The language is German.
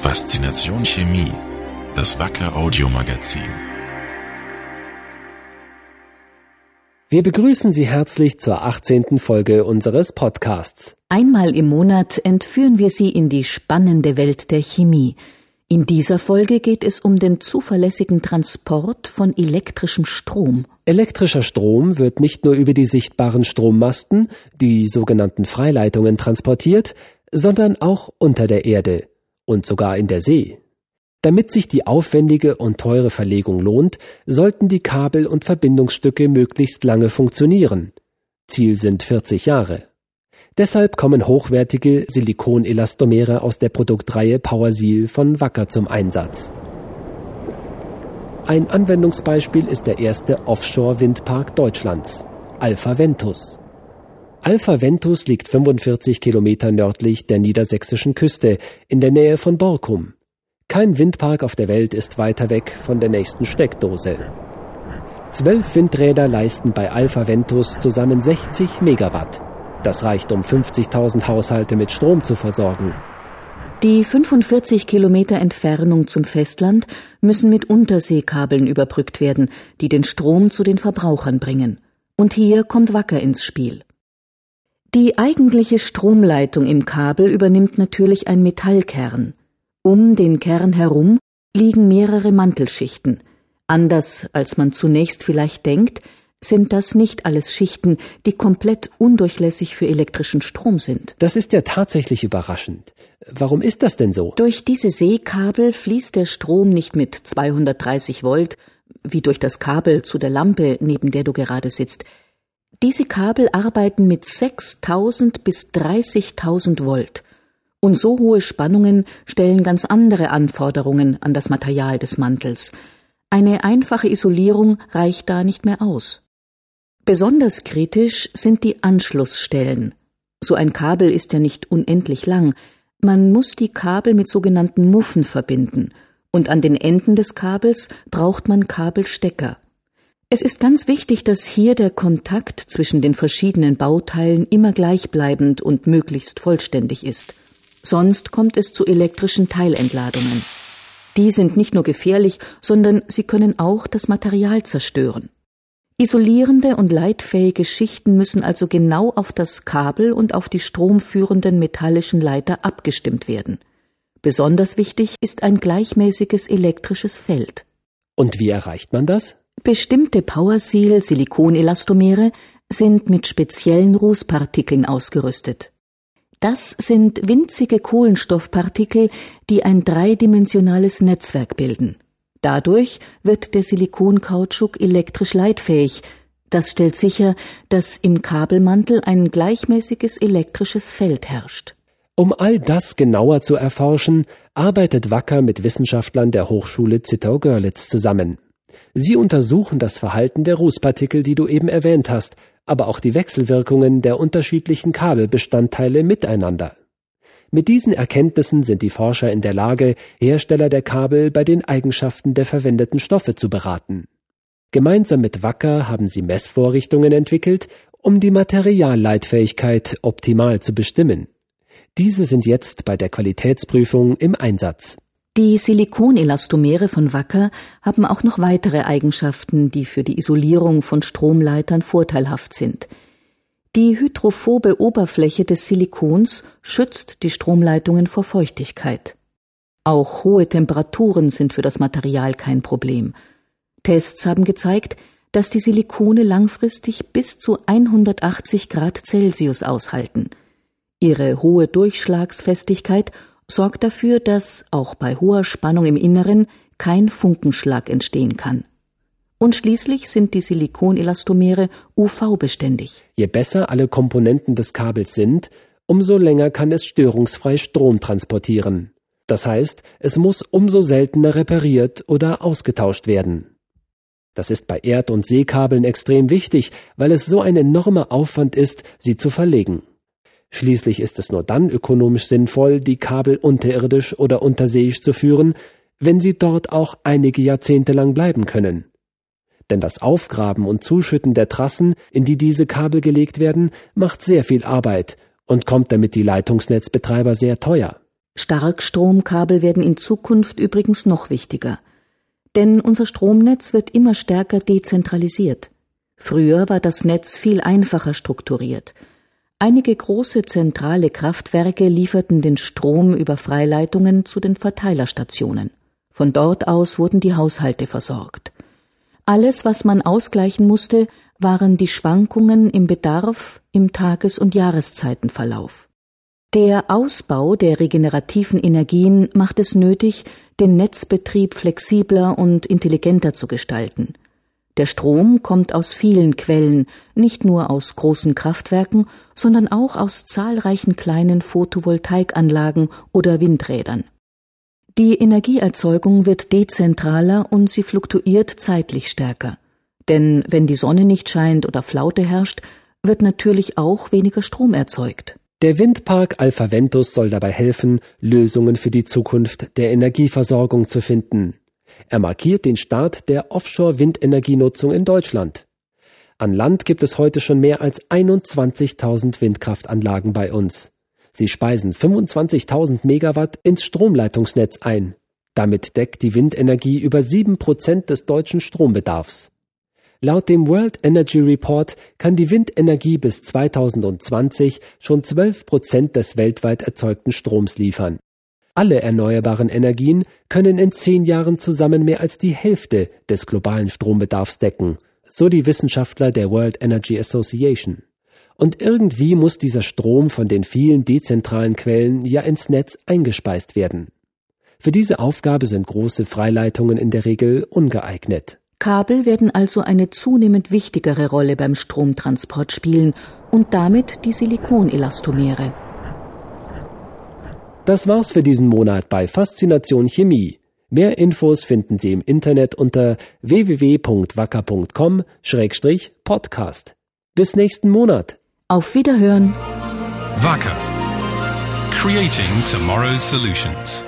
Faszination Chemie, das Wacker Audiomagazin. Wir begrüßen Sie herzlich zur 18. Folge unseres Podcasts. Einmal im Monat entführen wir Sie in die spannende Welt der Chemie. In dieser Folge geht es um den zuverlässigen Transport von elektrischem Strom. Elektrischer Strom wird nicht nur über die sichtbaren Strommasten, die sogenannten Freileitungen, transportiert, sondern auch unter der Erde und sogar in der See. Damit sich die aufwendige und teure Verlegung lohnt, sollten die Kabel und Verbindungsstücke möglichst lange funktionieren. Ziel sind 40 Jahre. Deshalb kommen hochwertige Silikonelastomere aus der Produktreihe PowerSeal von Wacker zum Einsatz. Ein Anwendungsbeispiel ist der erste Offshore-Windpark Deutschlands, Alpha Ventus. Alpha Ventus liegt 45 Kilometer nördlich der niedersächsischen Küste in der Nähe von Borkum. Kein Windpark auf der Welt ist weiter weg von der nächsten Steckdose. Zwölf Windräder leisten bei Alpha Ventus zusammen 60 Megawatt. Das reicht, um 50.000 Haushalte mit Strom zu versorgen. Die 45 Kilometer Entfernung zum Festland müssen mit Unterseekabeln überbrückt werden, die den Strom zu den Verbrauchern bringen. Und hier kommt Wacker ins Spiel. Die eigentliche Stromleitung im Kabel übernimmt natürlich ein Metallkern. Um den Kern herum liegen mehrere Mantelschichten. Anders als man zunächst vielleicht denkt, sind das nicht alles Schichten, die komplett undurchlässig für elektrischen Strom sind. Das ist ja tatsächlich überraschend. Warum ist das denn so? Durch diese Seekabel fließt der Strom nicht mit 230 Volt, wie durch das Kabel zu der Lampe, neben der du gerade sitzt. Diese Kabel arbeiten mit 6000 bis 30.000 Volt. Und so hohe Spannungen stellen ganz andere Anforderungen an das Material des Mantels. Eine einfache Isolierung reicht da nicht mehr aus. Besonders kritisch sind die Anschlussstellen. So ein Kabel ist ja nicht unendlich lang. Man muss die Kabel mit sogenannten Muffen verbinden. Und an den Enden des Kabels braucht man Kabelstecker. Es ist ganz wichtig, dass hier der Kontakt zwischen den verschiedenen Bauteilen immer gleichbleibend und möglichst vollständig ist. Sonst kommt es zu elektrischen Teilentladungen. Die sind nicht nur gefährlich, sondern sie können auch das Material zerstören. Isolierende und leitfähige Schichten müssen also genau auf das Kabel und auf die stromführenden metallischen Leiter abgestimmt werden. Besonders wichtig ist ein gleichmäßiges elektrisches Feld. Und wie erreicht man das? Bestimmte PowerSeal Silikonelastomere sind mit speziellen Rußpartikeln ausgerüstet. Das sind winzige Kohlenstoffpartikel, die ein dreidimensionales Netzwerk bilden. Dadurch wird der Silikonkautschuk elektrisch leitfähig. Das stellt sicher, dass im Kabelmantel ein gleichmäßiges elektrisches Feld herrscht. Um all das genauer zu erforschen, arbeitet Wacker mit Wissenschaftlern der Hochschule Zittau-Görlitz zusammen. Sie untersuchen das Verhalten der Rußpartikel, die du eben erwähnt hast, aber auch die Wechselwirkungen der unterschiedlichen Kabelbestandteile miteinander. Mit diesen Erkenntnissen sind die Forscher in der Lage, Hersteller der Kabel bei den Eigenschaften der verwendeten Stoffe zu beraten. Gemeinsam mit Wacker haben sie Messvorrichtungen entwickelt, um die Materialleitfähigkeit optimal zu bestimmen. Diese sind jetzt bei der Qualitätsprüfung im Einsatz. Die Silikonelastomere von Wacker haben auch noch weitere Eigenschaften, die für die Isolierung von Stromleitern vorteilhaft sind. Die hydrophobe Oberfläche des Silikons schützt die Stromleitungen vor Feuchtigkeit. Auch hohe Temperaturen sind für das Material kein Problem. Tests haben gezeigt, dass die Silikone langfristig bis zu 180 Grad Celsius aushalten. Ihre hohe Durchschlagsfestigkeit sorgt dafür, dass auch bei hoher Spannung im Inneren kein Funkenschlag entstehen kann. Und schließlich sind die Silikonelastomere UV-beständig. Je besser alle Komponenten des Kabels sind, umso länger kann es störungsfrei Strom transportieren. Das heißt, es muss umso seltener repariert oder ausgetauscht werden. Das ist bei Erd- und Seekabeln extrem wichtig, weil es so ein enormer Aufwand ist, sie zu verlegen. Schließlich ist es nur dann ökonomisch sinnvoll, die Kabel unterirdisch oder unterseeisch zu führen, wenn sie dort auch einige Jahrzehnte lang bleiben können. Denn das Aufgraben und Zuschütten der Trassen, in die diese Kabel gelegt werden, macht sehr viel Arbeit und kommt damit die Leitungsnetzbetreiber sehr teuer. Starkstromkabel werden in Zukunft übrigens noch wichtiger. Denn unser Stromnetz wird immer stärker dezentralisiert. Früher war das Netz viel einfacher strukturiert. Einige große zentrale Kraftwerke lieferten den Strom über Freileitungen zu den Verteilerstationen. Von dort aus wurden die Haushalte versorgt. Alles, was man ausgleichen musste, waren die Schwankungen im Bedarf im Tages- und Jahreszeitenverlauf. Der Ausbau der regenerativen Energien macht es nötig, den Netzbetrieb flexibler und intelligenter zu gestalten. Der Strom kommt aus vielen Quellen, nicht nur aus großen Kraftwerken, sondern auch aus zahlreichen kleinen Photovoltaikanlagen oder Windrädern. Die Energieerzeugung wird dezentraler und sie fluktuiert zeitlich stärker. Denn wenn die Sonne nicht scheint oder Flaute herrscht, wird natürlich auch weniger Strom erzeugt. Der Windpark Alpha Ventus soll dabei helfen, Lösungen für die Zukunft der Energieversorgung zu finden. Er markiert den Start der Offshore-Windenergienutzung in Deutschland. An Land gibt es heute schon mehr als 21.000 Windkraftanlagen bei uns. Sie speisen 25.000 Megawatt ins Stromleitungsnetz ein. Damit deckt die Windenergie über sieben Prozent des deutschen Strombedarfs. Laut dem World Energy Report kann die Windenergie bis 2020 schon 12 Prozent des weltweit erzeugten Stroms liefern. Alle erneuerbaren Energien können in zehn Jahren zusammen mehr als die Hälfte des globalen Strombedarfs decken, so die Wissenschaftler der World Energy Association. Und irgendwie muss dieser Strom von den vielen dezentralen Quellen ja ins Netz eingespeist werden. Für diese Aufgabe sind große Freileitungen in der Regel ungeeignet. Kabel werden also eine zunehmend wichtigere Rolle beim Stromtransport spielen und damit die Silikonelastomere. Das war's für diesen Monat bei Faszination Chemie. Mehr Infos finden Sie im Internet unter www.wacker.com-podcast. Bis nächsten Monat. Auf Wiederhören. Wacker. Creating Tomorrow's Solutions.